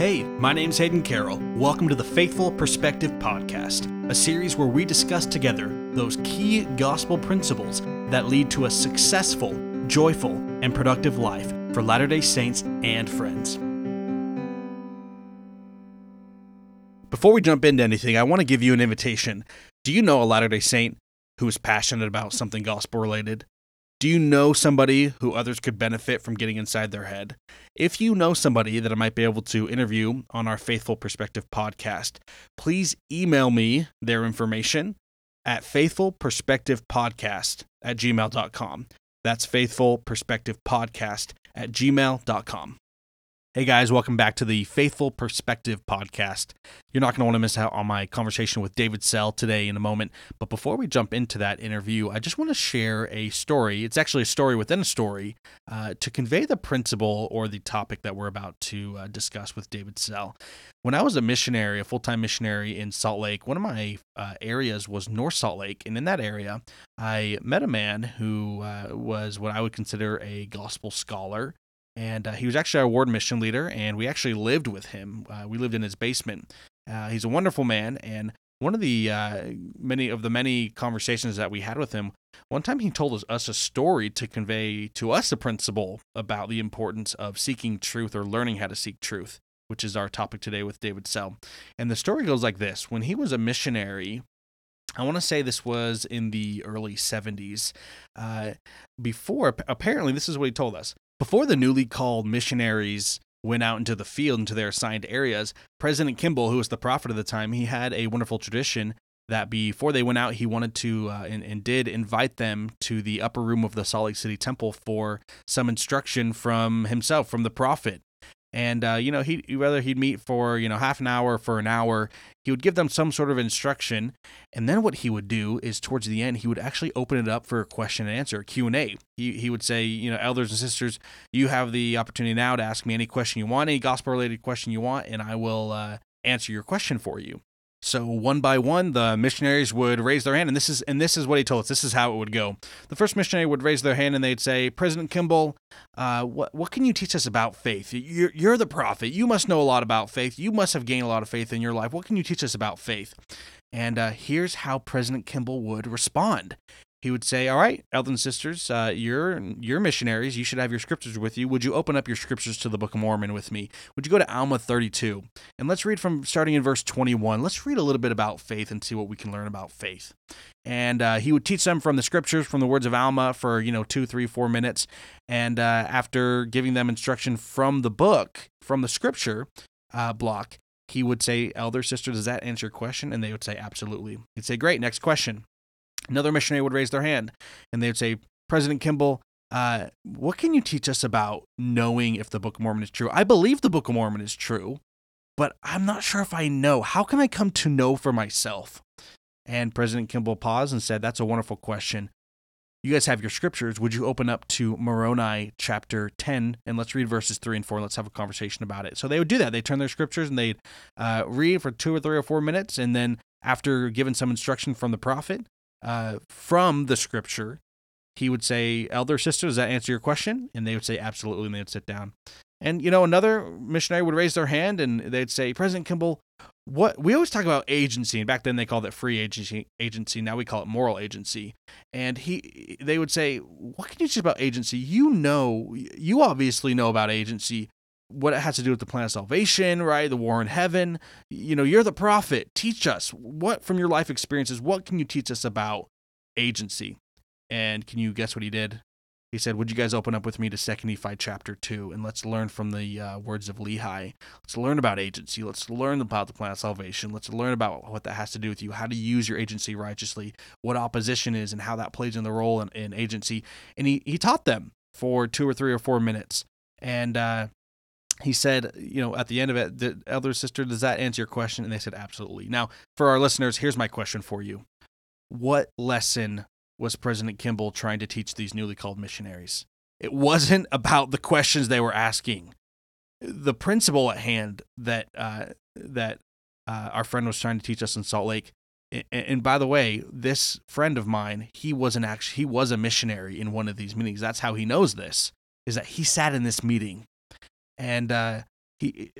Hey, my name's Hayden Carroll. Welcome to the Faithful Perspective Podcast, a series where we discuss together those key gospel principles that lead to a successful, joyful, and productive life for Latter day Saints and friends. Before we jump into anything, I want to give you an invitation. Do you know a Latter day Saint who is passionate about something gospel related? Do you know somebody who others could benefit from getting inside their head? If you know somebody that I might be able to interview on our Faithful Perspective podcast, please email me their information at faithfulperspectivepodcast at gmail.com. That's faithfulperspectivepodcast at gmail.com. Hey guys, welcome back to the Faithful Perspective podcast. You're not going to want to miss out on my conversation with David Sell today in a moment. But before we jump into that interview, I just want to share a story. It's actually a story within a story uh, to convey the principle or the topic that we're about to uh, discuss with David Sell. When I was a missionary, a full time missionary in Salt Lake, one of my uh, areas was North Salt Lake. And in that area, I met a man who uh, was what I would consider a gospel scholar and uh, he was actually our ward mission leader, and we actually lived with him. Uh, we lived in his basement. Uh, he's a wonderful man, and one of the uh, many of the many conversations that we had with him, one time he told us, us a story to convey to us a principle about the importance of seeking truth or learning how to seek truth, which is our topic today with David Sell. And the story goes like this: When he was a missionary, I want to say this was in the early 70s. Uh, before, apparently, this is what he told us. Before the newly called missionaries went out into the field into their assigned areas, President Kimball, who was the prophet at the time, he had a wonderful tradition that before they went out, he wanted to uh, and, and, did invite them to the upper room of the Salt Lake City Temple for some instruction from himself, from the prophet and uh, you know he whether he'd meet for you know half an hour for an hour. He would give them some sort of instruction. And then what he would do is towards the end he would actually open it up for a question and answer q&a he, he would say you know elders and sisters you have the opportunity now to ask me any question you want any gospel related question you want and i will uh, answer your question for you so one by one, the missionaries would raise their hand, and this is and this is what he told us. This is how it would go. The first missionary would raise their hand, and they'd say, "President Kimball, uh, what what can you teach us about faith? You're you're the prophet. You must know a lot about faith. You must have gained a lot of faith in your life. What can you teach us about faith?" And uh, here's how President Kimball would respond he would say, "All right, elders sisters, uh, you're you're missionaries. You should have your scriptures with you. Would you open up your scriptures to the Book of Mormon with me? Would you go to Alma 32 and let's read from starting in verse 21. Let's read a little bit about faith and see what we can learn about faith." And uh, he would teach them from the scriptures, from the words of Alma, for you know two, three, four minutes. And uh, after giving them instruction from the book, from the scripture uh, block, he would say, "Elder sister, does that answer your question?" And they would say, "Absolutely." He'd say, "Great, next question." Another missionary would raise their hand and they would say, President Kimball, uh, what can you teach us about knowing if the Book of Mormon is true? I believe the Book of Mormon is true, but I'm not sure if I know. How can I come to know for myself? And President Kimball paused and said, That's a wonderful question. You guys have your scriptures. Would you open up to Moroni chapter 10 and let's read verses 3 and 4 and let's have a conversation about it? So they would do that. They turn their scriptures and they'd uh, read for two or three or four minutes. And then after given some instruction from the prophet, uh, from the scripture, he would say, Elder sister, does that answer your question? And they would say, Absolutely. And they would sit down. And, you know, another missionary would raise their hand and they'd say, President Kimball, what we always talk about agency, and back then they called it free agency. Agency now we call it moral agency. And he, they would say, "What can you say about agency? You know, you obviously know about agency what it has to do with the plan of salvation, right? The war in heaven. You know, you're the prophet. Teach us what from your life experiences, what can you teach us about agency? And can you guess what he did? He said, Would you guys open up with me to 2 Nephi chapter 2 and let's learn from the uh, words of Lehi? Let's learn about agency. Let's learn about the plan of salvation. Let's learn about what that has to do with you, how to use your agency righteously, what opposition is, and how that plays in the role in, in agency. And he, he taught them for two or three or four minutes. And uh, he said, you know, at the end of it, the elder sister, does that answer your question? And they said, absolutely. Now, for our listeners, here's my question for you What lesson was President Kimball trying to teach these newly called missionaries? It wasn't about the questions they were asking. The principle at hand that uh, that uh, our friend was trying to teach us in Salt Lake. And, and by the way, this friend of mine, he was an actually he was a missionary in one of these meetings. That's how he knows this. Is that he sat in this meeting and uh, he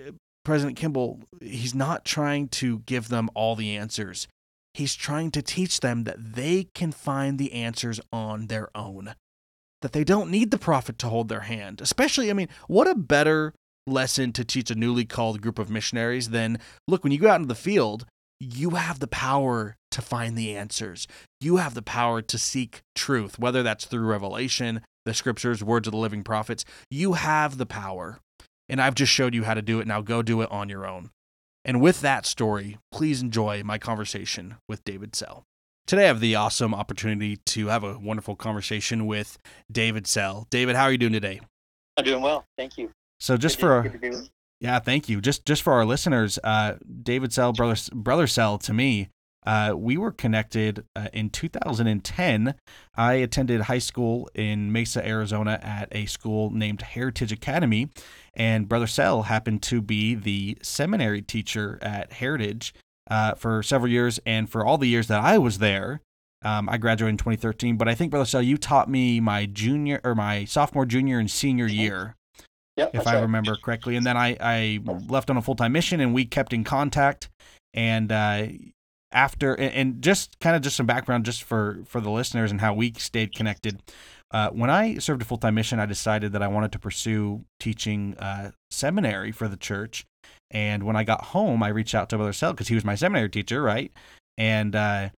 President Kimball, he's not trying to give them all the answers. He's trying to teach them that they can find the answers on their own, that they don't need the prophet to hold their hand. Especially, I mean, what a better lesson to teach a newly called group of missionaries than look, when you go out into the field, you have the power to find the answers. You have the power to seek truth, whether that's through revelation, the scriptures, words of the living prophets. You have the power. And I've just showed you how to do it. Now go do it on your own. And with that story, please enjoy my conversation with David Sell. Today I have the awesome opportunity to have a wonderful conversation with David Sell. David, how are you doing today? I'm doing well. Thank you. So just good for our, yeah, thank you. Just just for our listeners, uh, David Sell, brother brother Sell to me, uh, we were connected uh, in 2010. I attended high school in Mesa, Arizona, at a school named Heritage Academy, and Brother Sell happened to be the seminary teacher at Heritage uh, for several years. And for all the years that I was there, um, I graduated in 2013. But I think, Brother Sell, you taught me my junior or my sophomore, junior, and senior mm-hmm. year. Yep, if I right. remember correctly. And then I, I left on a full time mission and we kept in contact. And uh, after, and, just kind of just some background just for, for the listeners and how we stayed connected. Uh, when I served a full time mission, I decided that I wanted to pursue teaching uh, seminary for the church. And when I got home, I reached out to Brother Sell because he was my seminary teacher, right? And uh,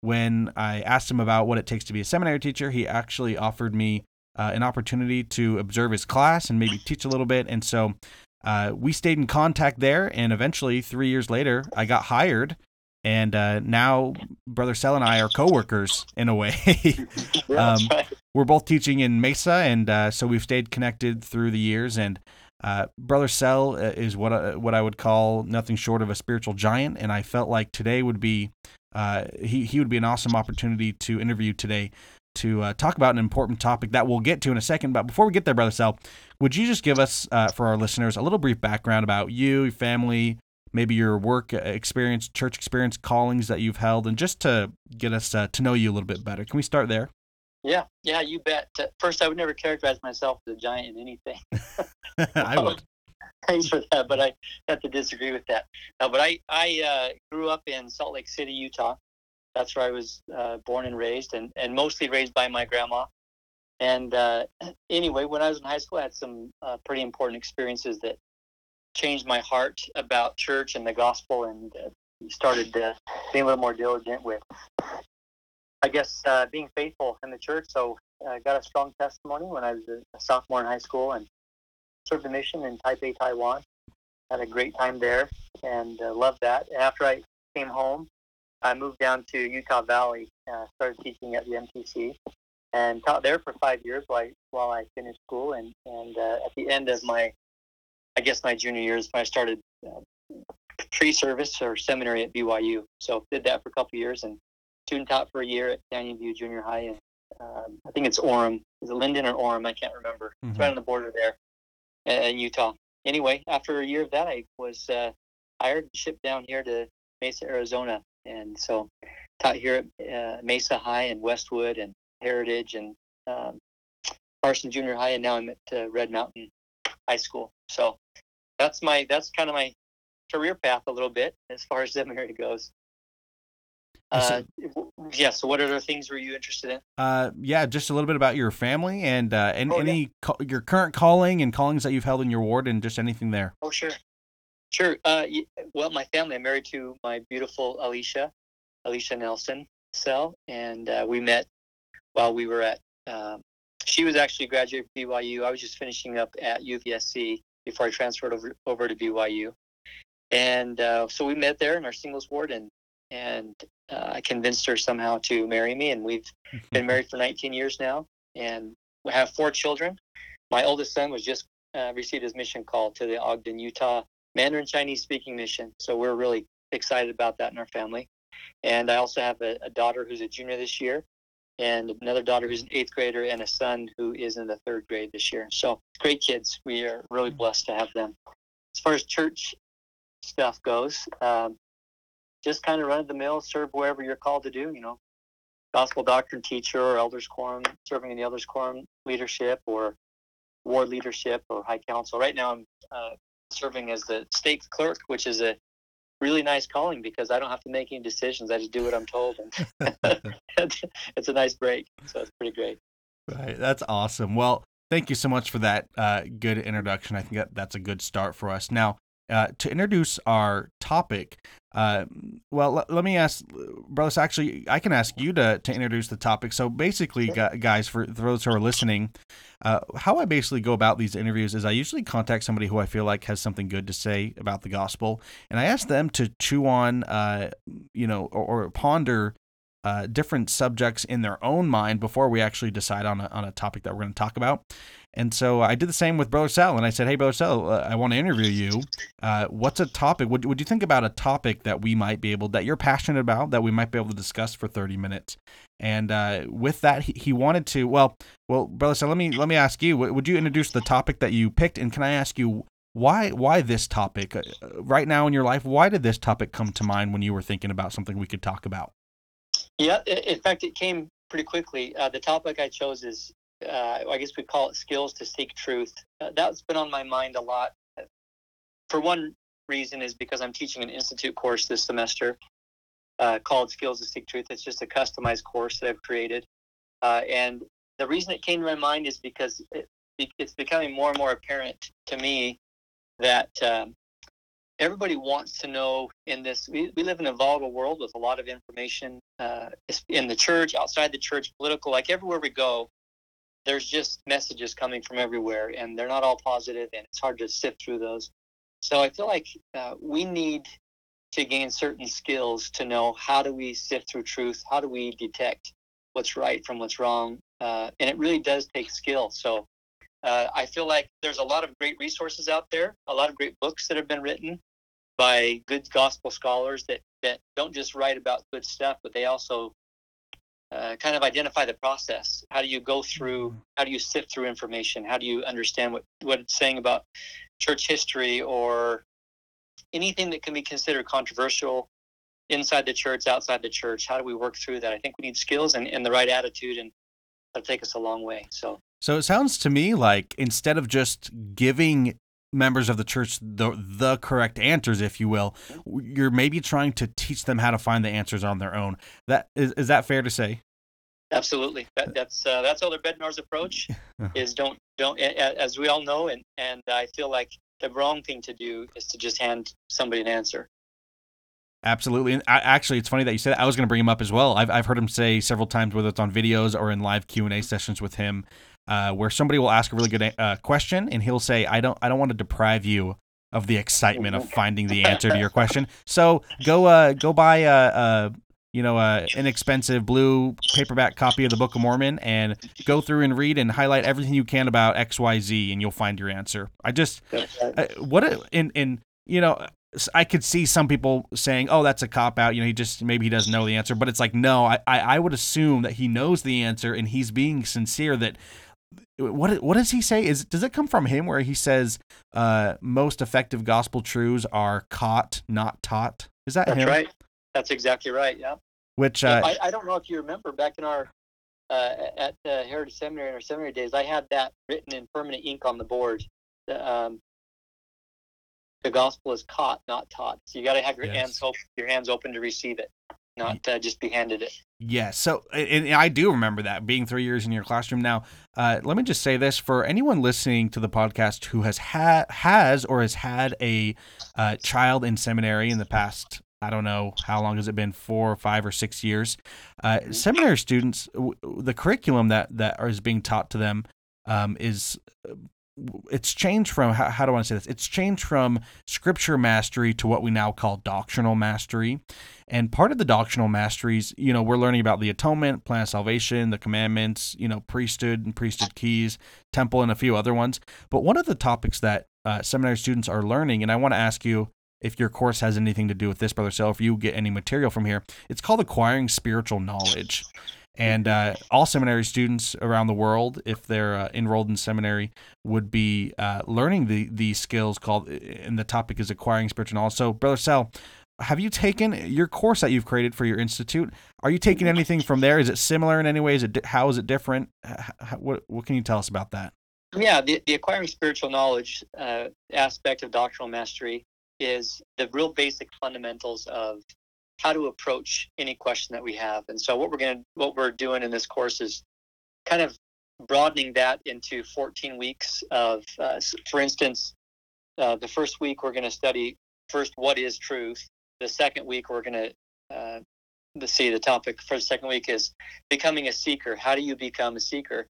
when I asked him about what it takes to be a seminary teacher, he actually offered me uh, an opportunity to observe his class and maybe teach a little bit. And so uh, we stayed in contact there. And eventually, three years later, I got hired and uh, now brother Sell and I are coworkers in a way. um, we're both teaching in Mesa, and uh, so we've stayed connected through the years. And uh, brother Sell uh, is what uh, what I would call nothing short of a spiritual giant, and I felt like today would be uh, he he would be an awesome opportunity to interview today to talk about an important topic that we'll get to in a second. But before we get there, brother Sell, would you just give us for our listeners a little brief background about you, your family? Maybe your work experience, church experience, callings that you've held, and just to get us uh, to know you a little bit better. Can we start there? Yeah, yeah, you bet. First, I would never characterize myself as a giant in anything. I would. Thanks for that, but I have to disagree with that. Uh, but I, I uh, grew up in Salt Lake City, Utah. That's where I was uh, born and raised, and, and mostly raised by my grandma. And uh, anyway, when I was in high school, I had some uh, pretty important experiences that changed my heart about church and the gospel and uh, started uh, being a little more diligent with, I guess, uh, being faithful in the church. So I got a strong testimony when I was a sophomore in high school and served a mission in Taipei, Taiwan. Had a great time there and uh, loved that. And after I came home, I moved down to Utah Valley, uh, started teaching at the MTC, and taught there for five years while I, while I finished school. And, and uh, at the end of my I guess my junior years when I started uh, pre-service or seminary at BYU. So did that for a couple years and student taught for a year at Canyon View Junior High and um, I think it's Orem. Is it Lindon or Orem? I can't remember. Mm-hmm. It's right on the border there in Utah. Anyway, after a year of that, I was uh, hired and shipped down here to Mesa, Arizona, and so taught here at uh, Mesa High and Westwood and Heritage and um, Carson Junior High, and now I'm at uh, Red Mountain High School. So that's my that's kind of my career path a little bit as far as seminary goes. Uh, yeah. So, what other things were you interested in? Uh, yeah, just a little bit about your family and uh, and oh, any yeah. your current calling and callings that you've held in your ward, and just anything there. Oh, sure, sure. Uh, well, my family. I'm married to my beautiful Alicia, Alicia Nelson Sell, and uh, we met while we were at. Um, she was actually a graduate from BYU. I was just finishing up at UVSC before I transferred over over to BYU. And uh, so we met there in our singles ward, and and uh, I convinced her somehow to marry me, and we've been married for 19 years now, and we have four children. My oldest son was just uh, received his mission call to the Ogden, Utah Mandarin Chinese speaking mission, so we're really excited about that in our family. And I also have a, a daughter who's a junior this year, and another daughter who's an eighth grader, and a son who is in the third grade this year. So great kids. We are really mm-hmm. blessed to have them. As far as church stuff goes, um, just kind of run of the mill, serve wherever you're called to do. You know, gospel doctrine teacher or elders quorum, serving in the elders quorum leadership or ward leadership or high council. Right now, I'm uh, serving as the stake clerk, which is a really nice calling because I don't have to make any decisions. I just do what I'm told, and it's a nice break. So it's pretty great. Right, that's awesome. Well, thank you so much for that uh, good introduction. I think that that's a good start for us. Now, uh, to introduce our topic, uh, well, l- let me ask, brothers. Actually, I can ask you to to introduce the topic. So, basically, guys, for those who are listening, uh, how I basically go about these interviews is I usually contact somebody who I feel like has something good to say about the gospel, and I ask them to chew on, uh, you know, or, or ponder uh, different subjects in their own mind before we actually decide on a, on a topic that we're going to talk about. And so I did the same with Brother Sell, and I said, "Hey, Brother Sell, uh, I want to interview you. Uh, what's a topic? Would would you think about a topic that we might be able that you're passionate about that we might be able to discuss for 30 minutes?" And uh, with that, he, he wanted to. Well, well, Brother Sell, let me let me ask you. Would you introduce the topic that you picked, and can I ask you why why this topic uh, right now in your life? Why did this topic come to mind when you were thinking about something we could talk about? Yeah, in fact, it came pretty quickly. Uh, the topic I chose is, uh, I guess we call it skills to seek truth. Uh, that's been on my mind a lot. For one reason, is because I'm teaching an institute course this semester uh, called Skills to Seek Truth. It's just a customized course that I've created, uh, and the reason it came to my mind is because it, it's becoming more and more apparent to me that um, everybody wants to know in this we, we live in a volatile world with a lot of information uh, in the church outside the church political like everywhere we go there's just messages coming from everywhere and they're not all positive and it's hard to sift through those. So i feel like uh, we need to gain certain skills to know how do we sift through truth how do we detect what's right from what's wrong uh, and it really does take skill. So uh, I feel like there's a lot of great resources out there, a lot of great books that have been written by good gospel scholars that, that don't just write about good stuff, but they also uh, kind of identify the process. How do you go through, mm-hmm. how do you sift through information? How do you understand what, what it's saying about church history or anything that can be considered controversial inside the church, outside the church? How do we work through that? I think we need skills and, and the right attitude, and that'll take us a long way. So, so it sounds to me like instead of just giving members of the church the the correct answers, if you will. You're maybe trying to teach them how to find the answers on their own. That is is that fair to say? Absolutely. That, that's uh, that's Elder Bednar's approach. is don't don't as we all know, and and I feel like the wrong thing to do is to just hand somebody an answer. Absolutely, and I, actually, it's funny that you said that. I was going to bring him up as well. I've I've heard him say several times, whether it's on videos or in live Q and A sessions with him, uh, where somebody will ask a really good uh, question and he'll say, "I don't, I don't want to deprive you of the excitement of finding the answer to your question. So go, uh, go buy a, a you know, a inexpensive blue paperback copy of the Book of Mormon and go through and read and highlight everything you can about X, Y, Z, and you'll find your answer. I just, uh, what a, in in you know." I could see some people saying, "Oh, that's a cop out." You know, he just maybe he doesn't know the answer, but it's like, no, I, I would assume that he knows the answer and he's being sincere that what what does he say? Is does it come from him where he says uh, most effective gospel truths are caught, not taught? Is that That's him? right. That's exactly right. Yeah. Which uh, I, I don't know if you remember back in our uh, at uh, Heritage Seminary in our seminary days, I had that written in permanent ink on the board. The, um, the gospel is caught, not taught. So you got to have your yes. hands open, your hands open to receive it not uh, just be handed it. Yeah, so and I do remember that being three years in your classroom. Now, uh, let me just say this for anyone listening to the podcast who has had has or has had a uh, child in seminary in the past. I don't know how long has it been four, or five, or six years. Uh, mm-hmm. seminary students, the curriculum that that is being taught to them um, is it's changed from how, how do I want to say this? It's changed from scripture mastery to what we now call doctrinal mastery. And part of the doctrinal masteries, you know, we're learning about the atonement, plan of salvation, the commandments, you know, priesthood and priesthood keys, temple, and a few other ones. But one of the topics that uh, seminary students are learning, and I want to ask you if your course has anything to do with this, Brother Sell, if you get any material from here, it's called acquiring spiritual knowledge. And uh, all seminary students around the world, if they're uh, enrolled in seminary, would be uh, learning the these skills called, and the topic is acquiring spiritual knowledge. So, Brother Sell, have you taken your course that you've created for your institute? Are you taking anything from there? Is it similar in any way? Is it how is it different? How, what what can you tell us about that? Yeah, the, the acquiring spiritual knowledge uh, aspect of doctrinal mastery is the real basic fundamentals of how to approach any question that we have. And so what we're going to what we're doing in this course is kind of broadening that into 14 weeks of uh, for instance uh, the first week we're going to study first what is truth. The second week we're going to uh, see the topic for the second week is becoming a seeker. How do you become a seeker?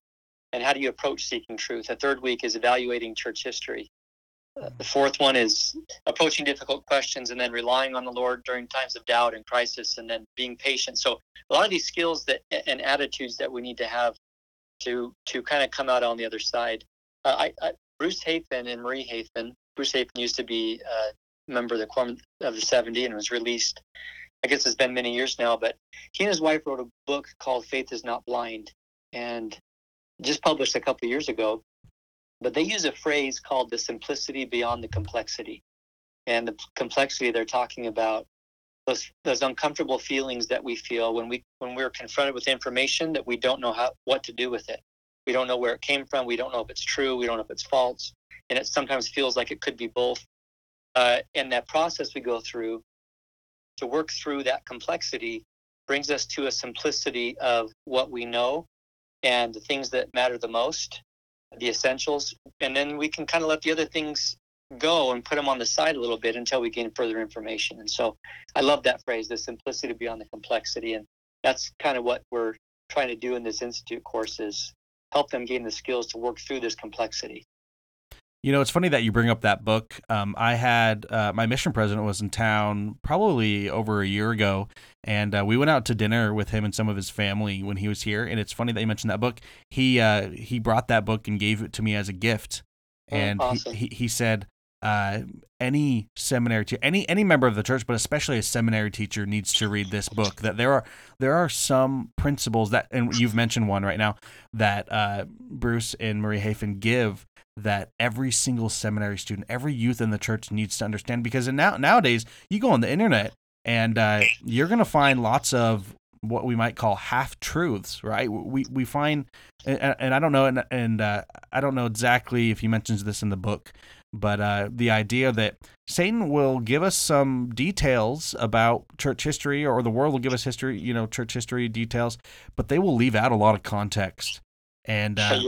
And how do you approach seeking truth? The third week is evaluating church history the fourth one is approaching difficult questions and then relying on the Lord during times of doubt and crisis and then being patient. So a lot of these skills that and attitudes that we need to have to to kind of come out on the other side. Uh, I, I, Bruce Hafen and Marie Hafen. Bruce Hafen used to be a member of the Quorum of the 70 and was released. I guess it's been many years now, but he and his wife wrote a book called Faith is Not Blind and just published a couple years ago but they use a phrase called the simplicity beyond the complexity. And the complexity they're talking about those those uncomfortable feelings that we feel when we when we're confronted with information that we don't know how what to do with it. We don't know where it came from. We don't know if it's true. We don't know if it's false. And it sometimes feels like it could be both. Uh, and that process we go through to work through that complexity brings us to a simplicity of what we know and the things that matter the most the essentials, and then we can kind of let the other things go and put them on the side a little bit until we gain further information. And so I love that phrase, the simplicity beyond the complexity. And that's kind of what we're trying to do in this institute course is help them gain the skills to work through this complexity. You know, it's funny that you bring up that book. Um, I had uh, my mission president was in town probably over a year ago, and uh, we went out to dinner with him and some of his family when he was here. And it's funny that you mentioned that book. He uh, he brought that book and gave it to me as a gift, and oh, awesome. he, he, he said uh, any seminary to any any member of the church, but especially a seminary teacher, needs to read this book. That there are there are some principles that, and you've mentioned one right now that uh, Bruce and Marie Hafen give that every single seminary student, every youth in the church needs to understand. Because now nowadays, you go on the internet and uh, you're to find lots of what we might call half truths, right? We we find, and, and I don't know, and, and uh, I don't know exactly if he mentions this in the book, but uh, the idea that Satan will give us some details about church history, or the world will give us history, you know, church history details, but they will leave out a lot of context. And uh,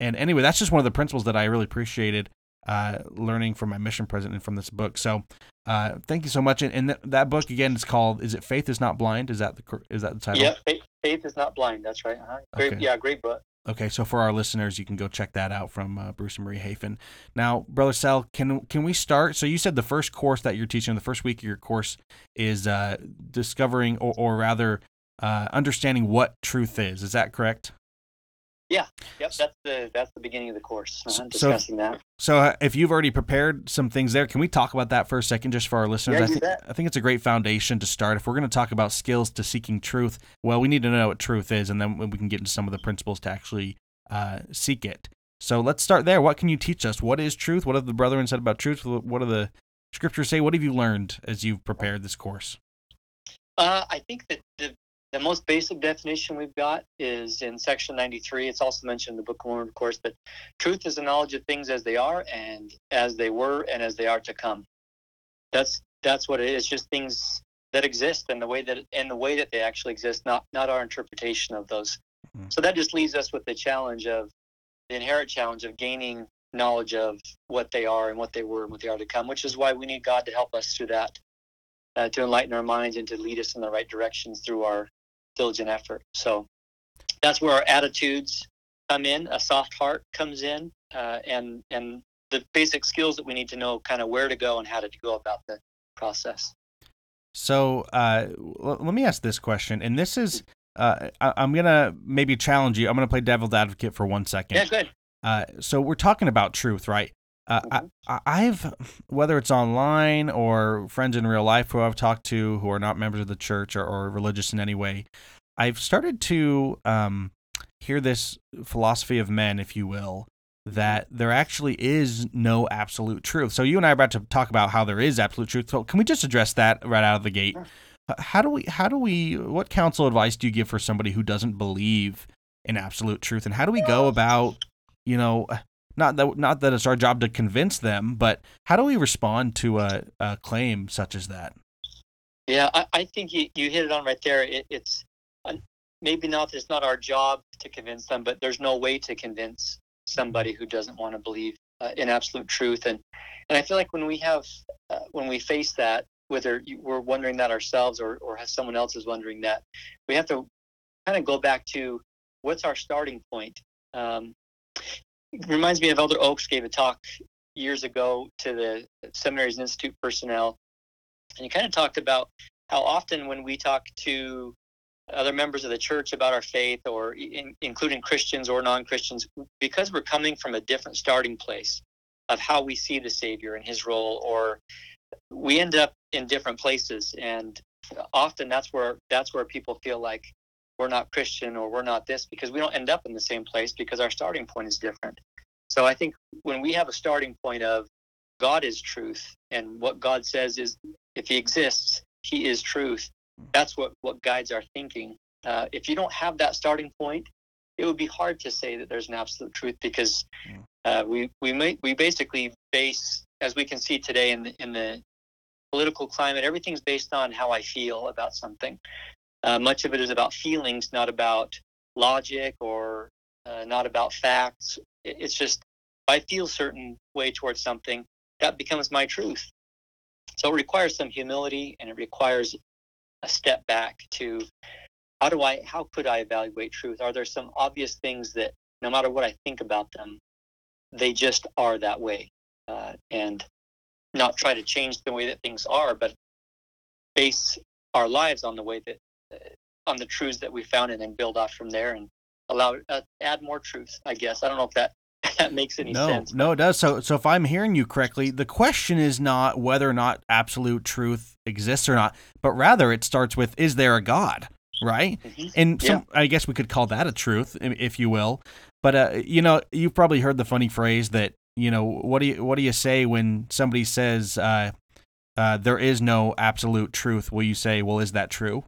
and anyway, that's just one of the principles that I really appreciated uh, learning from my mission president and from this book. So uh, thank you so much. And, and th- that book again is called "Is It Faith Is Not Blind"? Is that the is that the title? Yeah, Faith, Faith is Not Blind. That's right. Uh-huh. Great, okay. Yeah, great book. Okay, so for our listeners, you can go check that out from uh, Bruce and Marie Hafen. Now, Brother Sell, can can we start? So you said the first course that you're teaching, the first week of your course, is uh, discovering, or, or rather, uh, understanding what truth is. Is that correct? Yeah, yep. That's the that's the beginning of the course. Uh-huh, discussing so, that. So, uh, if you've already prepared some things there, can we talk about that for a second, just for our listeners? Yeah, I think I think it's a great foundation to start. If we're going to talk about skills to seeking truth, well, we need to know what truth is, and then we can get into some of the principles to actually uh, seek it. So let's start there. What can you teach us? What is truth? What have the brethren said about truth? What do the scriptures say? What have you learned as you've prepared this course? Uh, I think that the the most basic definition we've got is in section 93. It's also mentioned in the Book of Mormon, of course, but truth is the knowledge of things as they are and as they were and as they are to come. That's that's what it is. Just things that exist and the way that and the way that they actually exist, not not our interpretation of those. Mm-hmm. So that just leaves us with the challenge of the inherent challenge of gaining knowledge of what they are and what they were and what they are to come, which is why we need God to help us through that, uh, to enlighten our minds and to lead us in the right directions through our diligent effort. So that's where our attitudes come in. A soft heart comes in, uh, and and the basic skills that we need to know, kind of where to go and how to go about the process. So uh, l- let me ask this question, and this is uh, I- am gonna maybe challenge you. I'm gonna play devil's advocate for one second. Yeah, good. Uh, so we're talking about truth, right? Uh, mm-hmm. I, I've whether it's online or friends in real life who I've talked to who are not members of the church or, or religious in any way, I've started to um, hear this philosophy of men, if you will, that there actually is no absolute truth. So you and I are about to talk about how there is absolute truth. So can we just address that right out of the gate? How do we? How do we? What counsel advice do you give for somebody who doesn't believe in absolute truth, and how do we go about, you know? Not that not that it's our job to convince them, but how do we respond to a, a claim such as that? Yeah, I, I think you, you hit it on right there. It, it's uh, maybe not it's not our job to convince them, but there's no way to convince somebody who doesn't want to believe uh, in absolute truth. And and I feel like when we have uh, when we face that, whether we're wondering that ourselves or or someone else is wondering that, we have to kind of go back to what's our starting point. Um, reminds me of Elder Oaks gave a talk years ago to the seminaries and institute personnel, and he kind of talked about how often when we talk to other members of the church about our faith, or in, including Christians or non-Christians, because we're coming from a different starting place of how we see the Savior and His role, or we end up in different places, and often that's where that's where people feel like we're not Christian or we're not this because we don't end up in the same place because our starting point is different. So I think when we have a starting point of God is truth and what God says is if He exists, He is truth that's what what guides our thinking. Uh, if you don't have that starting point, it would be hard to say that there's an absolute truth because hmm. uh, we we may, we basically base, as we can see today in the, in the political climate, everything's based on how I feel about something. Uh, much of it is about feelings, not about logic or uh, not about facts. It's just I feel certain way towards something, that becomes my truth. So it requires some humility and it requires a step back to how do I how could I evaluate truth? Are there some obvious things that no matter what I think about them, they just are that way, uh, and not try to change the way that things are, but base our lives on the way that on the truths that we found and then build off from there and allow uh, add more truths I guess I don't know if that that makes any no, sense. No, it does. So, so if I'm hearing you correctly, the question is not whether or not absolute truth exists or not, but rather it starts with is there a God, right? Mm-hmm. And some, yeah. I guess we could call that a truth, if you will. But uh, you know, you've probably heard the funny phrase that you know what do you what do you say when somebody says uh, uh, there is no absolute truth? Will you say, well, is that true?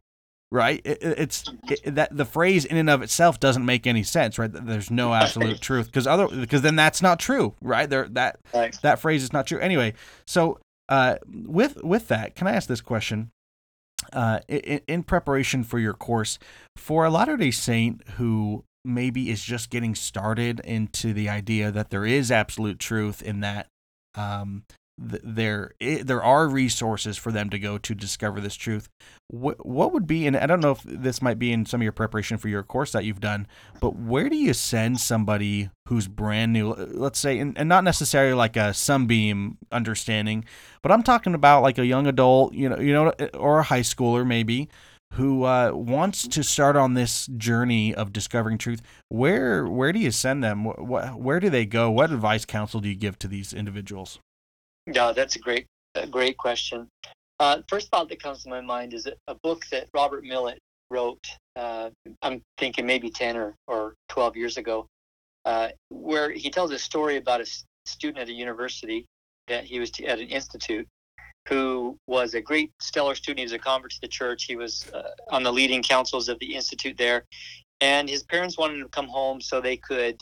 Right? It, it's it, that the phrase in and of itself doesn't make any sense, right? There's no absolute truth because other because then that's not true, right? There that right. that phrase is not true anyway. So uh, with with that, can I ask this question? Uh, in, in preparation for your course, for a Latter Day Saint who maybe is just getting started into the idea that there is absolute truth in that um, there there are resources for them to go to discover this truth. What what would be and I don't know if this might be in some of your preparation for your course that you've done, but where do you send somebody who's brand new? Let's say and, and not necessarily like a sunbeam understanding, but I'm talking about like a young adult, you know, you know, or a high schooler maybe who uh, wants to start on this journey of discovering truth. Where where do you send them? Where, where do they go? What advice, counsel do you give to these individuals? Yeah, that's a great, a great question. Uh, first thought that comes to my mind is a book that Robert Millet wrote. Uh, I'm thinking maybe 10 or, or 12 years ago, uh, where he tells a story about a student at a university that he was at an institute who was a great stellar student. He was a convert to the church. He was uh, on the leading councils of the institute there. And his parents wanted him to come home so they could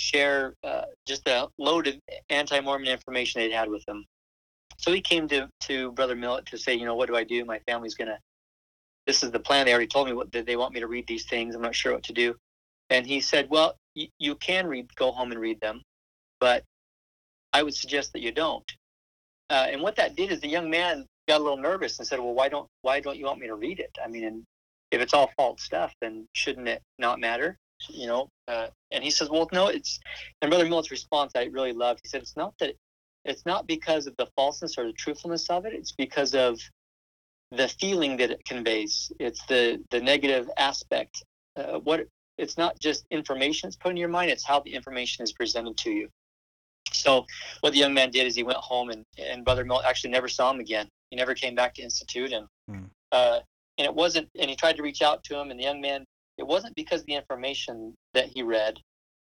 share uh, just a load of anti-Mormon information they'd had with them. So he came to, to Brother Millet to say, you know, what do I do? My family's gonna. This is the plan. They already told me what they want me to read these things. I'm not sure what to do. And he said, well, y- you can read, go home and read them, but I would suggest that you don't. Uh, and what that did is the young man got a little nervous and said, well, why don't why don't you want me to read it? I mean, if it's all false stuff, then shouldn't it not matter? You know, uh, and he says, well, no, it's, and Brother Millet's response I really loved. He said, it's not that, it's not because of the falseness or the truthfulness of it. It's because of the feeling that it conveys. It's the, the negative aspect. Uh, what it's not just information that's put in your mind, it's how the information is presented to you. So what the young man did is he went home and, and Brother Millet actually never saw him again. He never came back to Institute and, mm. uh, and it wasn't, and he tried to reach out to him and the young man wasn't because the information that he read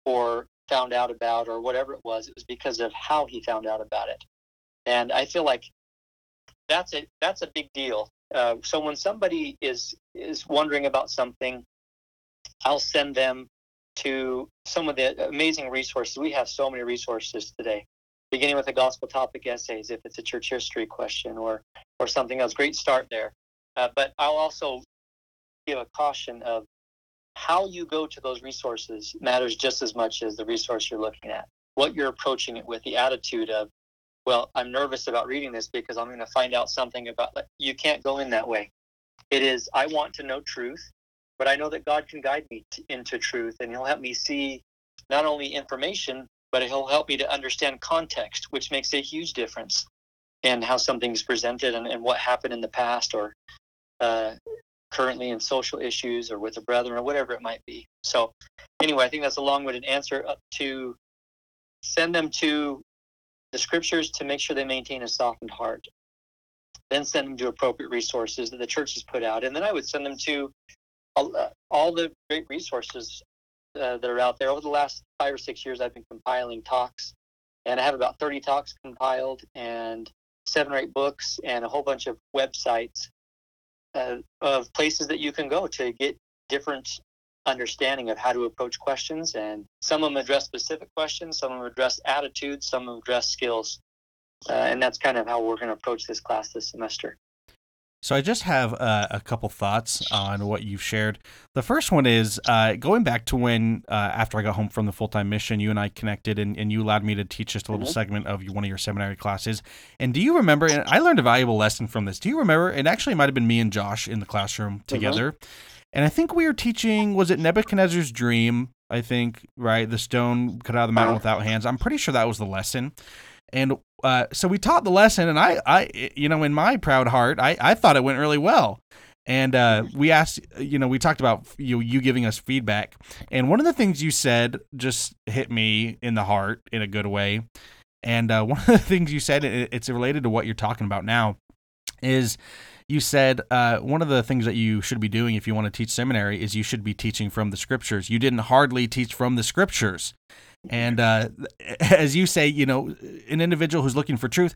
or found out about or whatever it was. It was because of how he found out about it. And I feel like that's a that's a big deal. Uh, so when somebody is is wondering about something, I'll send them to some of the amazing resources. We have so many resources today, beginning with the gospel topic essays, if it's a church history question or or something else. Great start there. Uh, but I'll also give a caution of how you go to those resources matters just as much as the resource you're looking at. What you're approaching it with, the attitude of, well, I'm nervous about reading this because I'm going to find out something about. You can't go in that way. It is, I want to know truth, but I know that God can guide me t- into truth and He'll help me see not only information, but He'll help me to understand context, which makes a huge difference in how something's presented and, and what happened in the past or uh, currently in social issues or with a brethren or whatever it might be. So, anyway, I think that's a long winded answer to send them to the scriptures to make sure they maintain a softened heart. Then send them to appropriate resources that the church has put out. And then I would send them to all, uh, all the great resources uh, that are out there. Over the last five or six years, I've been compiling talks, and I have about 30 talks compiled and seven or eight books and a whole bunch of websites uh, of places that you can go to get different understanding of how to approach questions. And some of them address specific questions, some of them address attitudes, some of them address skills. Uh, and that's kind of how we're going to approach this class this semester. So I just have uh, a couple thoughts on what you've shared. The first one is uh, going back to when, uh, after I got home from the full time mission, you and I connected, and, and you allowed me to teach just a little mm-hmm. segment of one of your seminary classes. And do you remember? And I learned a valuable lesson from this. Do you remember? And actually, it might have been me and Josh in the classroom mm-hmm. together. Mm-hmm. And I think we were teaching. Was it Nebuchadnezzar's dream? I think right. The stone cut out of the mountain uh-huh. without hands. I'm pretty sure that was the lesson. And uh, so we taught the lesson, and I, I, you know, in my proud heart, I, I thought it went really well. And uh, we asked, you know, we talked about you, you giving us feedback, and one of the things you said just hit me in the heart in a good way. And uh, one of the things you said, it's related to what you're talking about now, is you said uh, one of the things that you should be doing if you want to teach seminary is you should be teaching from the scriptures. You didn't hardly teach from the scriptures. And uh, as you say, you know, an individual who's looking for truth,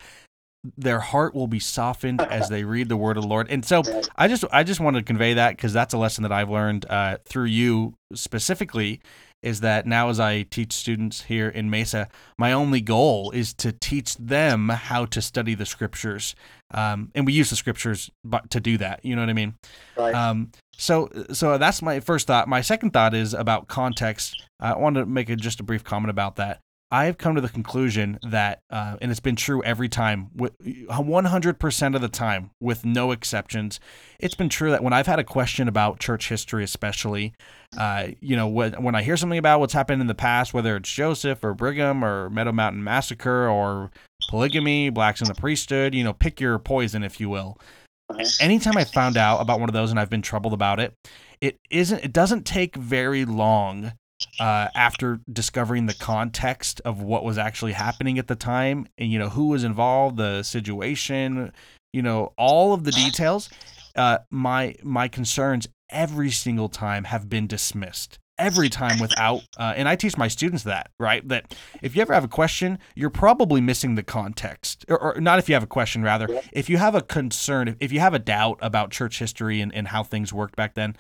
their heart will be softened as they read the word of the Lord. And so I just I just want to convey that because that's a lesson that I've learned uh, through you specifically is that now as I teach students here in Mesa, my only goal is to teach them how to study the scriptures. Um, and we use the scriptures to do that. You know what I mean? Right. Um, so, so that's my first thought. My second thought is about context. I want to make a, just a brief comment about that. I've come to the conclusion that, uh, and it's been true every time, 100% of the time, with no exceptions, it's been true that when I've had a question about church history, especially, uh, you know, when, when I hear something about what's happened in the past, whether it's Joseph or Brigham or Meadow Mountain Massacre or polygamy, blacks in the priesthood, you know, pick your poison, if you will. Anytime I found out about one of those and I've been troubled about it, it isn't. It doesn't take very long uh, after discovering the context of what was actually happening at the time and you know who was involved the situation you know all of the details uh, my my concerns every single time have been dismissed. Every time without uh, and i teach my students that right? That if you ever have a question you're probably missing the context or, or, not if you have a question rather. If you have a concern if you have a doubt about church history and, and how things worked back then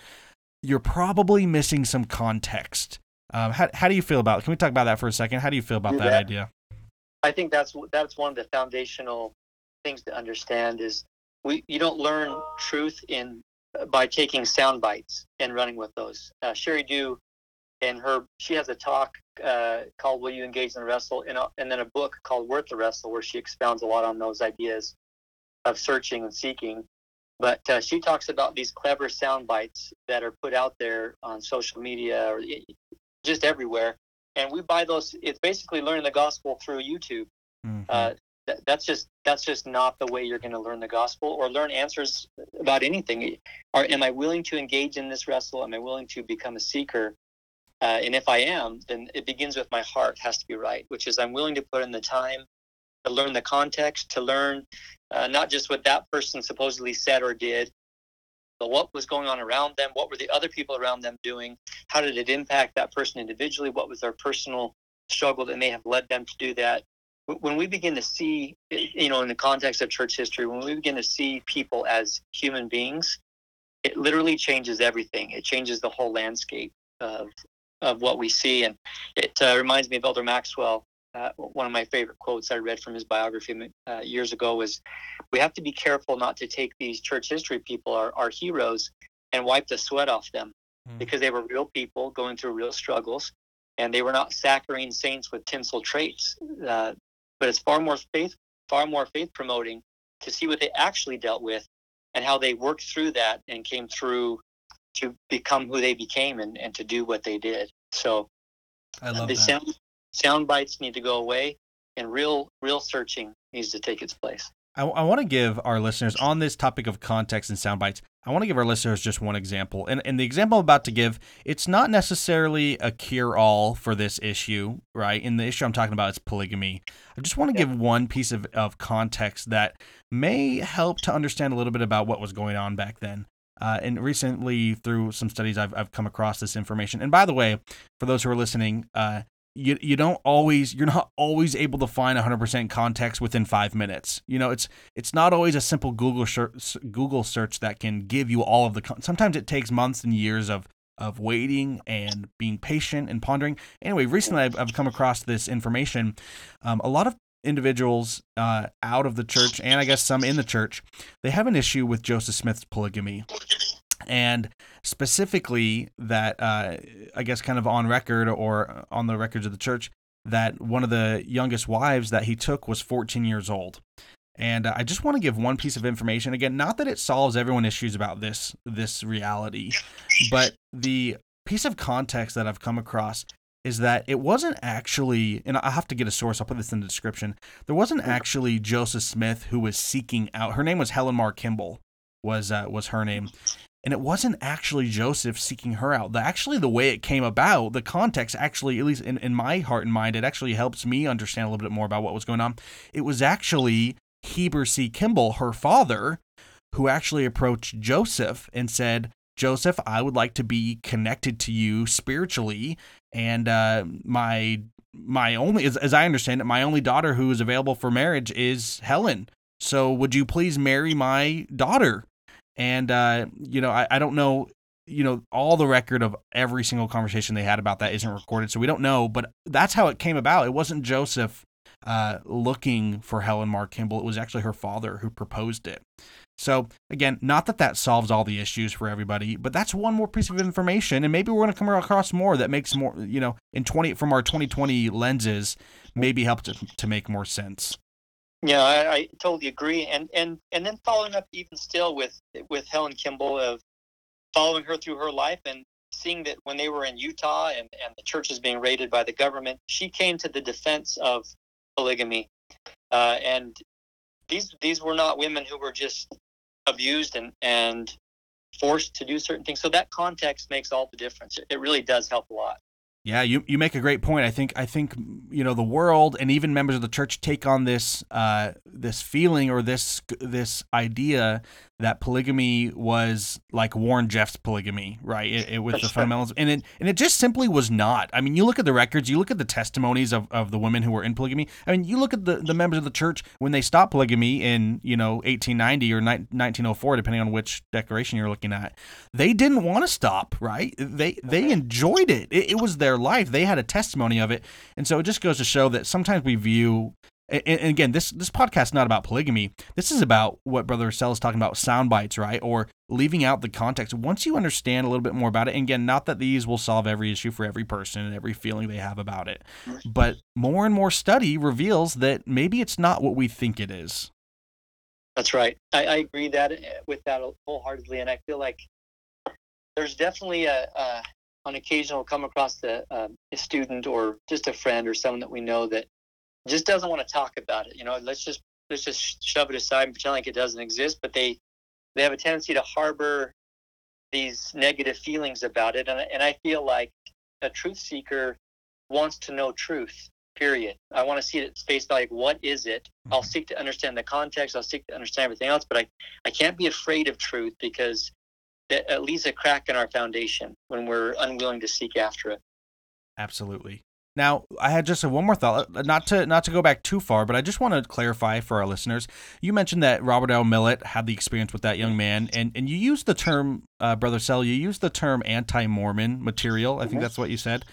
you're probably missing some context um, how, how do you feel about? Can we talk about that for a second? How do you feel about that idea? I think that's that's one of the foundational things to understand is we you don't learn truth in by taking sound bites and running with those. Uh, Sheri Dew, and her she has a talk uh, called "Will You Engage in the Wrestle?" and, a, and then a book called "Worth the Wrestle," where she expounds a lot on those ideas of searching and seeking. But uh, she talks about these clever sound bites that are put out there on social media or just everywhere. And we buy those. It's basically learning the gospel through YouTube. Mm-hmm. Uh, th- that's just that's just not the way you're going to learn the gospel or learn answers about anything. Are am I willing to engage in this wrestle? Am I willing to become a seeker? Uh, and if I am, then it begins with my heart has to be right, which is I'm willing to put in the time to learn the context, to learn uh, not just what that person supposedly said or did, but what was going on around them? What were the other people around them doing? How did it impact that person individually? What was their personal struggle that may have led them to do that? When we begin to see, you know, in the context of church history, when we begin to see people as human beings, it literally changes everything. It changes the whole landscape of of what we see. And it uh, reminds me of Elder Maxwell. Uh, one of my favorite quotes I read from his biography uh, years ago was, "We have to be careful not to take these church history people, our, our heroes, and wipe the sweat off them, mm. because they were real people going through real struggles, and they were not saccharine saints with tinsel traits. Uh, but it's far more faith, far more faith promoting to see what they actually dealt with and how they worked through that and came through to become who they became and, and to do what they did. So I love the that. sound sound bites need to go away and real real searching needs to take its place. I, I want to give our listeners on this topic of context and sound bites. I want to give our listeners just one example. And, and the example I'm about to give, it's not necessarily a cure all for this issue, right? And the issue I'm talking about is polygamy. I just want to yeah. give one piece of, of context that may help to understand a little bit about what was going on back then. Uh, and recently, through some studies, I've, I've come across this information. And by the way, for those who are listening, uh, you you don't always you're not always able to find 100% context within 5 minutes. You know, it's it's not always a simple Google search, Google search that can give you all of the con- sometimes it takes months and years of of waiting and being patient and pondering. Anyway, recently I've, I've come across this information. Um, a lot of individuals uh, out of the church, and I guess some in the church, they have an issue with Joseph Smith's polygamy and specifically that uh, I guess kind of on record or on the records of the church that one of the youngest wives that he took was 14 years old. And uh, I just want to give one piece of information again, not that it solves everyone issues about this this reality, but the piece of context that I've come across is that it wasn't actually, and I have to get a source. I'll put this in the description. There wasn't actually Joseph Smith who was seeking out. Her name was Helen Mar Kimball, was uh, was her name, and it wasn't actually Joseph seeking her out. The, actually, the way it came about, the context actually, at least in, in my heart and mind, it actually helps me understand a little bit more about what was going on. It was actually Heber C. Kimball, her father, who actually approached Joseph and said, Joseph, I would like to be connected to you spiritually, and uh, my my only, as, as I understand it, my only daughter who is available for marriage is Helen. So would you please marry my daughter? And uh, you know, I, I don't know you know all the record of every single conversation they had about that isn't recorded so we don't know but that's how it came about. It wasn't joseph uh, looking for helen mar kimball it was actually her father who proposed it. So again not that that solves all the issues for everybody but that's one more piece of information and maybe we're going to come across more that makes more you know in 20 from our 2020 lenses maybe help to, to make more sense yeah, I, I, totally agree, and and and then following up even still with with Helen Kimball of following her through her life and seeing that when they were in Utah and and the church is being raided by the government, she came to the defense of polygamy, uh, and these these were not women who were just abused and and forced to do certain things. So that context makes all the difference. It, it really does help a lot. Yeah, you, you make a great point. I think I think you know the world and even members of the church take on this uh, this feeling or this this idea that polygamy was like Warren Jeffs' polygamy, right? It, it, with the fundamentals, and it and it just simply was not. I mean, you look at the records, you look at the testimonies of, of the women who were in polygamy. I mean, you look at the, the members of the church when they stopped polygamy in you know 1890 or 1904, depending on which declaration you're looking at. They didn't want to stop, right? They they enjoyed it. it. It was their life. They had a testimony of it, and so it just goes to show that sometimes we view and, and again, this this podcast is not about polygamy. This is about what Brother Sell is talking about, sound bites, right? Or leaving out the context. Once you understand a little bit more about it, and again, not that these will solve every issue for every person and every feeling they have about it, but more and more study reveals that maybe it's not what we think it is. That's right. I, I agree that with that wholeheartedly, and I feel like there's definitely a, a on occasion we'll come across a, um, a student or just a friend or someone that we know that just doesn't want to talk about it. You know, let's just let's just shove it aside and pretend like it doesn't exist. But they they have a tendency to harbor these negative feelings about it, and and I feel like a truth seeker wants to know truth. Period. I want to see it at face value. What is it? I'll mm-hmm. seek to understand the context. I'll seek to understand everything else, but I I can't be afraid of truth because that at least a crack in our foundation when we're unwilling to seek after it. Absolutely. Now, I had just one more thought, not to not to go back too far, but I just want to clarify for our listeners. You mentioned that Robert L. Millet had the experience with that young man, and, and you used the term, uh, Brother Sell, you used the term anti-Mormon material. I think mm-hmm. that's what you said.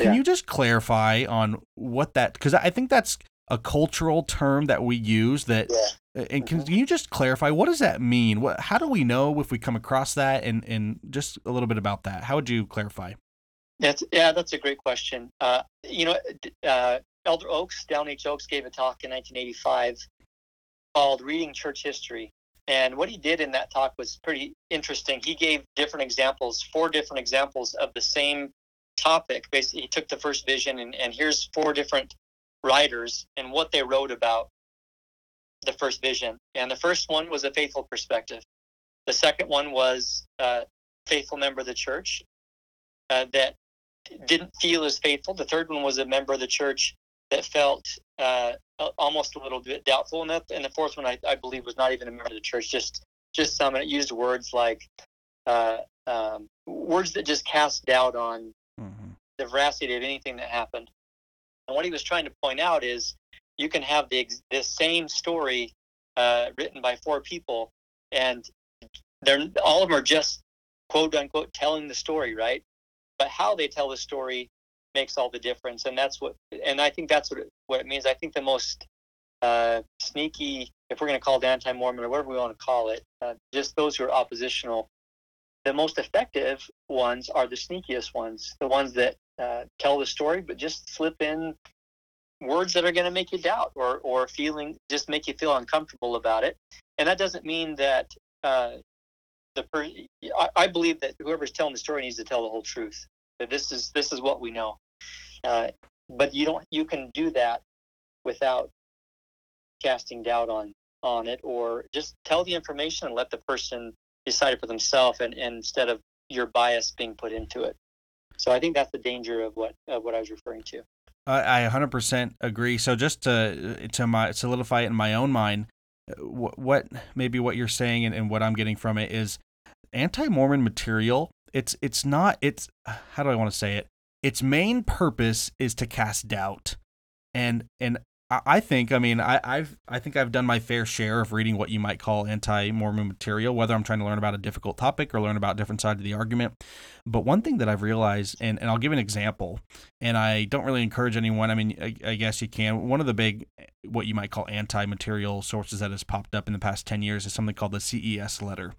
Can yeah. you just clarify on what that? Because I think that's a cultural term that we use that yeah. and can, mm-hmm. you just clarify what does that mean what how do we know if we come across that and and just a little bit about that how would you clarify that's yeah that's a great question uh, you know uh, elder oaks Dallin H. Oaks gave a talk in 1985 called reading church history and what he did in that talk was pretty interesting he gave different examples four different examples of the same topic basically he took the first vision and, and here's four different writers and what they wrote about the first vision. And the first one was a faithful perspective. The second one was a faithful member of the church uh, that didn't feel as faithful. The third one was a member of the church that felt uh, almost a little bit doubtful. And, that, and the fourth one, I, I, believe, was not even a member of the church, just just some. And it used words like uh, um, words that just cast doubt on mm-hmm. the veracity of anything that happened. And what he was trying to point out is you can have the this same story uh, written by four people, and they're all of them are just quote unquote telling the story, right? But how they tell the story makes all the difference, and that's what. And I think that's what it, what it means. I think the most uh, sneaky, if we're going to call it anti-Mormon or whatever we want to call it, uh, just those who are oppositional. The most effective ones are the sneakiest ones, the ones that uh, tell the story, but just slip in words that are going to make you doubt or or feeling just make you feel uncomfortable about it. And that doesn't mean that uh, the per- I, I, believe that whoever's telling the story needs to tell the whole truth. That this is this is what we know. Uh, but you don't you can do that without casting doubt on on it or just tell the information and let the person decide it for themselves and, and instead of your bias being put into it so I think that's the danger of what of what I was referring to. I 100% agree. So just to to my solidify it in my own mind, what, what maybe what you're saying and, and what I'm getting from it is anti-Mormon material. It's it's not it's how do I want to say it? Its main purpose is to cast doubt, and and I think, I mean, I, I've, I think I've done my fair share of reading what you might call anti-Mormon material, whether I'm trying to learn about a difficult topic or learn about different side of the argument. But one thing that I've realized, and, and I'll give an example, and I don't really encourage anyone. I mean, I, I guess you can. One of the big, what you might call anti-material sources that has popped up in the past ten years is something called the CES letter.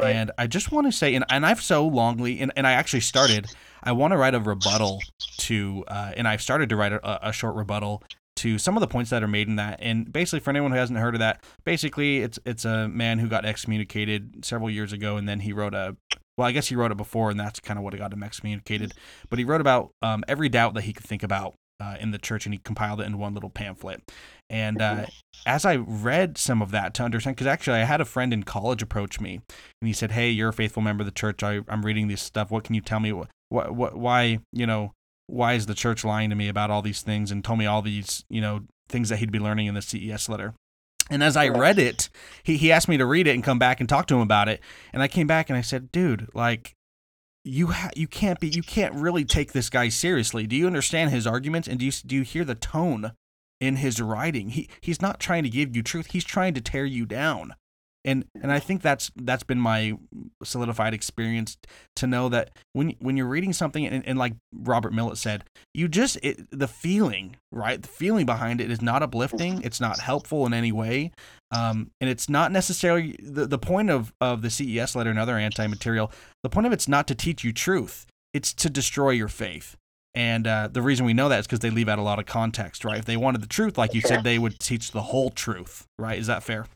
Right. And I just want to say, and, and I've so longly, and, and I actually started, I want to write a rebuttal to, uh, and I've started to write a, a short rebuttal to some of the points that are made in that. And basically, for anyone who hasn't heard of that, basically it's it's a man who got excommunicated several years ago, and then he wrote a well, I guess he wrote it before, and that's kind of what got him excommunicated. But he wrote about um, every doubt that he could think about uh, in the church, and he compiled it in one little pamphlet. And uh, as I read some of that to understand, because actually I had a friend in college approach me, and he said, "Hey, you're a faithful member of the church. I, am reading this stuff. What can you tell me? What, what, why, you know, why is the church lying to me about all these things and told me all these, you know, things that he'd be learning in the CES letter. And as I read it, he, he asked me to read it and come back and talk to him about it. And I came back and I said, dude, like, you ha- you can't be you can't really take this guy seriously. Do you understand his arguments and do you do you hear the tone in his writing? He he's not trying to give you truth. He's trying to tear you down and and I think that's that's been my solidified experience to know that when when you're reading something and, and like Robert Millet said, you just it, the feeling right, the feeling behind it is not uplifting, it's not helpful in any way, um, and it's not necessarily the the point of of the CES letter and other anti material. The point of it's not to teach you truth; it's to destroy your faith. And uh, the reason we know that is because they leave out a lot of context, right? If they wanted the truth, like you said, they would teach the whole truth, right? Is that fair?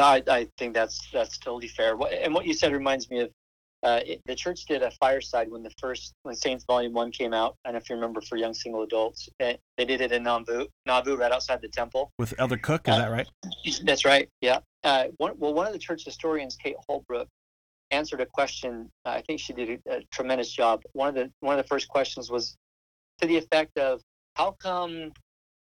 I, I think that's that's totally fair. And what you said reminds me of uh, it, the church did a fireside when the first when Saints Volume One came out. I don't know if you remember for young single adults. It, they did it in Nauvoo, Nauvoo, right outside the temple. With Elder Cook, is uh, that right? That's right. Yeah. Uh, one, well, one of the church historians, Kate Holbrook, answered a question. I think she did a, a tremendous job. One of the one of the first questions was to the effect of, "How come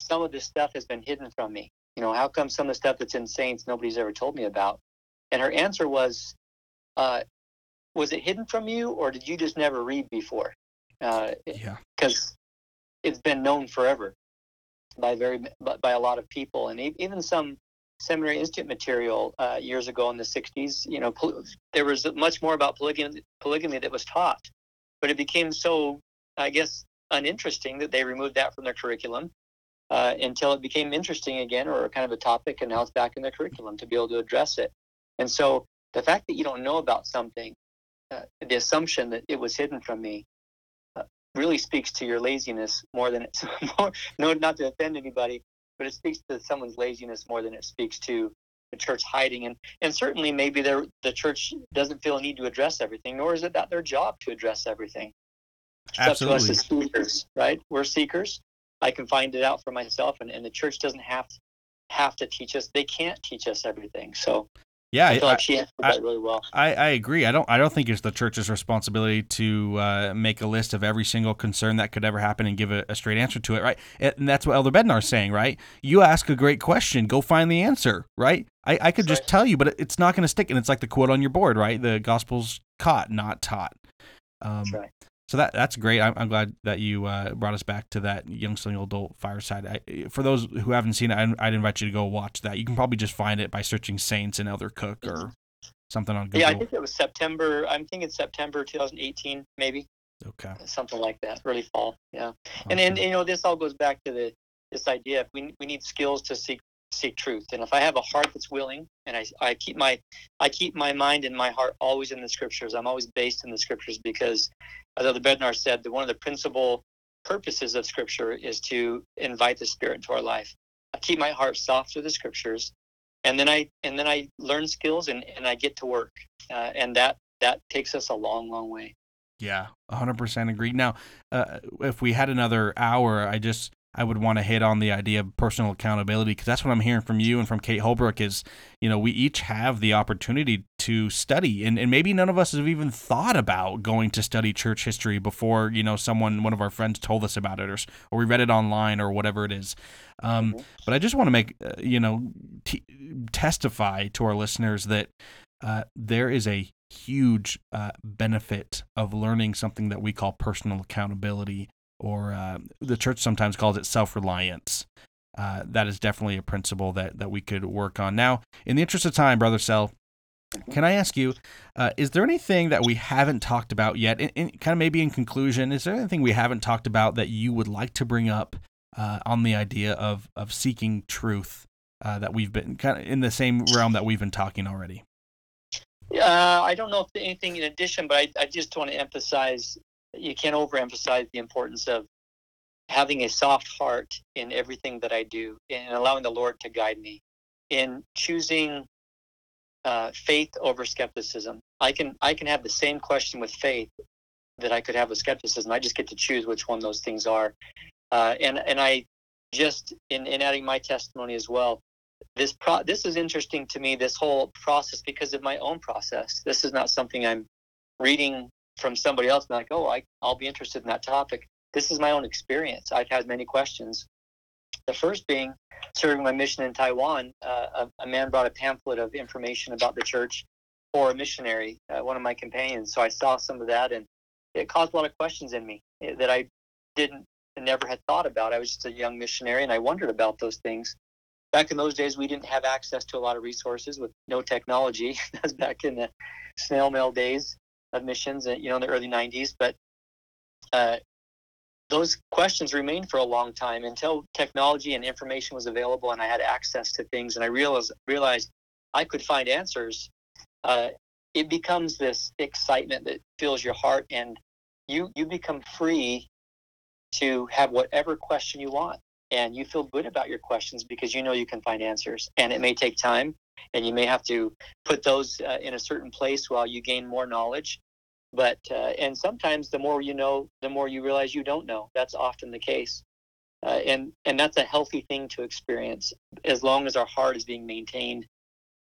some of this stuff has been hidden from me?" You know, how come some of the stuff that's in Saints nobody's ever told me about? And her answer was, uh, was it hidden from you or did you just never read before? Uh, yeah. Because it's been known forever by very by a lot of people, and even some seminary institute material uh, years ago in the 60s. You know, there was much more about polygamy, polygamy that was taught, but it became so, I guess, uninteresting that they removed that from their curriculum uh, until it became interesting again or kind of a topic, and now it's back in the curriculum to be able to address it. And so the fact that you don't know about something, uh, the assumption that it was hidden from me, uh, really speaks to your laziness more than it's more. No, not to offend anybody, but it speaks to someone's laziness more than it speaks to the church hiding. And and certainly maybe the church doesn't feel a need to address everything, nor is it that their job to address everything. It's Absolutely. up to us as seekers, right? We're seekers. I can find it out for myself, and, and the church doesn't have have to teach us. They can't teach us everything. So yeah, I feel like she answered I, that really well. I, I agree. I don't I don't think it's the church's responsibility to uh, make a list of every single concern that could ever happen and give a, a straight answer to it, right? And that's what Elder Bednar is saying, right? You ask a great question, go find the answer, right? I, I could that's just right. tell you, but it's not going to stick. And it's like the quote on your board, right? The gospel's caught, not taught. Um, that's right so that that's great. I'm, I'm glad that you uh, brought us back to that young young adult fireside. I, for those who haven't seen it, I'd, I'd, invite you to go watch that. You can probably just find it by searching Saints and Elder Cook or something on Google. Yeah, I think it was September. I'm thinking September 2018, maybe. Okay. Something like that, early fall. Yeah, awesome. and and you know this all goes back to the this idea. We we need skills to seek seek truth. And if I have a heart that's willing, and I, I keep my I keep my mind and my heart always in the scriptures. I'm always based in the scriptures because, as Elder Bednar said, that one of the principal purposes of scripture is to invite the Spirit into our life. I keep my heart soft to the scriptures, and then I and then I learn skills and, and I get to work, uh, and that that takes us a long, long way. Yeah, 100% agree. Now, uh, if we had another hour, I just I would want to hit on the idea of personal accountability because that's what I'm hearing from you and from Kate Holbrook is, you know, we each have the opportunity to study and, and maybe none of us have even thought about going to study church history before, you know, someone, one of our friends told us about it or, or we read it online or whatever it is. Um, mm-hmm. But I just want to make, uh, you know, t- testify to our listeners that uh, there is a huge uh, benefit of learning something that we call personal accountability or uh, the church sometimes calls it self reliance. Uh, that is definitely a principle that, that we could work on. Now, in the interest of time, Brother Sell, can I ask you, uh, is there anything that we haven't talked about yet? In, in, kind of maybe in conclusion, is there anything we haven't talked about that you would like to bring up uh, on the idea of, of seeking truth uh, that we've been kind of in the same realm that we've been talking already? Uh, I don't know if anything in addition, but I, I just want to emphasize you can't overemphasize the importance of having a soft heart in everything that I do and allowing the Lord to guide me in choosing uh, faith over skepticism. I can I can have the same question with faith that I could have with skepticism. I just get to choose which one those things are. Uh, and and I just in, in adding my testimony as well. This pro this is interesting to me. This whole process because of my own process. This is not something I'm reading from somebody else and like, oh, I, I'll be interested in that topic. This is my own experience. I've had many questions. The first being serving my mission in Taiwan, uh, a, a, man brought a pamphlet of information about the church for a missionary, uh, one of my companions. So I saw some of that, and it caused a lot of questions in me eh, that I didn't, never had thought about. I was just a young missionary, and I wondered about those things. Back in those days, we didn't have access to a lot of resources with no technology. That's back in the snail mail days of missions, uh, you know, in the early 90s. But uh, those questions remained for a long time until technology and information was available and I had access to things and I realized, realized I could find answers. Uh, it becomes this excitement that fills your heart and you, you become free to have whatever question you want. And you feel good about your questions because you know you can find answers. And it may take time and you may have to put those uh, in a certain place while you gain more knowledge. But uh, and sometimes the more you know the more you realize you don't know. That's often the case. Uh, and and that's a healthy thing to experience as long as our heart is being maintained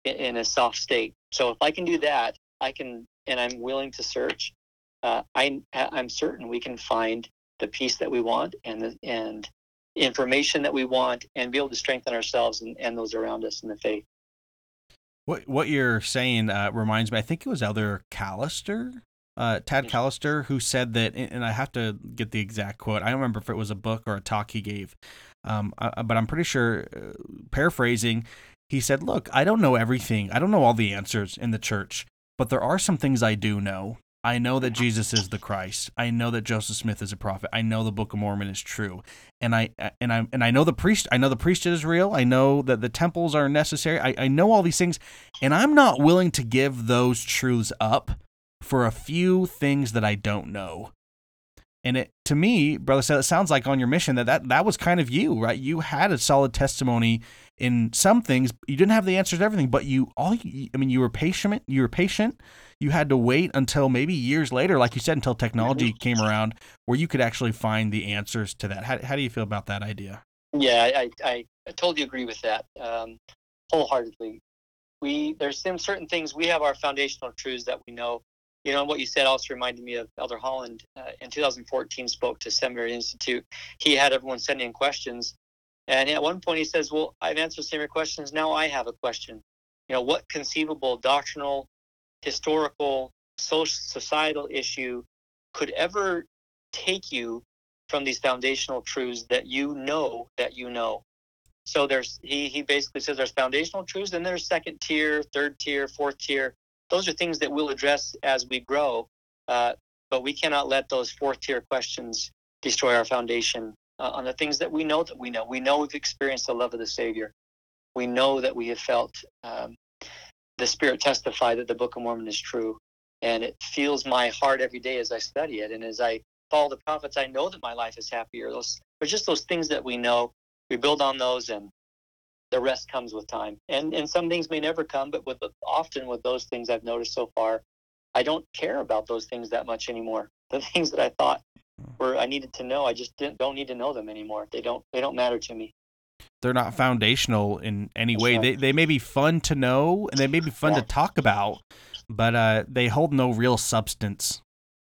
in, in a soft state. So if i can do that i can and i'm willing to search uh, I, i'm certain we can find the peace that we want and the, and information that we want and be able to strengthen ourselves and, and those around us in the faith what what you're saying uh, reminds me. I think it was Elder Callister uh, Tad Callister, who said that, and I have to get the exact quote. I don't remember if it was a book or a talk he gave, um, uh, but I'm pretty sure, uh, paraphrasing, he said, Look, I don't know everything. I don't know all the answers in the church, but there are some things I do know. I know that Jesus is the Christ. I know that Joseph Smith is a prophet. I know the Book of Mormon is true. And I and I and I know the priest I know the priesthood is real. I know that the temples are necessary. I, I know all these things. And I'm not willing to give those truths up for a few things that I don't know. And it to me, brother said it sounds like on your mission that, that that was kind of you, right? You had a solid testimony in some things. You didn't have the answers to everything, but you all I mean you were patient, you were patient. You had to wait until maybe years later, like you said, until technology mm-hmm. came around where you could actually find the answers to that. How, how do you feel about that idea? Yeah, I, I, I totally agree with that um, wholeheartedly. We there's some certain things we have our foundational truths that we know you know, what you said also reminded me of Elder Holland uh, in 2014 spoke to Seminary Institute. He had everyone send in questions. And at one point he says, well, I've answered some of your questions. Now I have a question. You know, what conceivable doctrinal, historical, social, societal issue could ever take you from these foundational truths that you know that you know? So there's he he basically says there's foundational truths, and there's second tier, third tier, fourth tier those are things that we'll address as we grow. Uh, but we cannot let those fourth tier questions destroy our foundation uh, on the things that we know that we know. We know we've experienced the love of the Savior. We know that we have felt um, the Spirit testify that the Book of Mormon is true. And it feels my heart every day as I study it. And as I follow the prophets, I know that my life is happier. Those are just those things that we know. We build on those and the rest comes with time. And and some things may never come, but with often with those things I've noticed so far, I don't care about those things that much anymore. The things that I thought were I needed to know, I just didn't don't need to know them anymore. They don't they don't matter to me. They're not foundational in any That's way. Right. They they may be fun to know and they may be fun yeah. to talk about, but uh, they hold no real substance,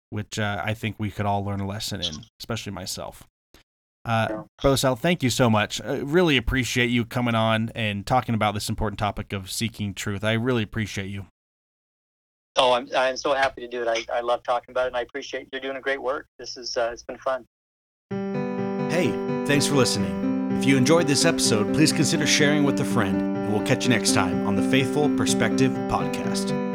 which uh, I think we could all learn a lesson in, especially myself. Uh, Sell, thank you so much. I really appreciate you coming on and talking about this important topic of seeking truth. I really appreciate you. Oh, I'm, I'm so happy to do it. I, I love talking about it, and I appreciate you're doing a great work. This is uh, it's been fun. Hey, thanks for listening. If you enjoyed this episode, please consider sharing with a friend, and we'll catch you next time on the Faithful Perspective Podcast.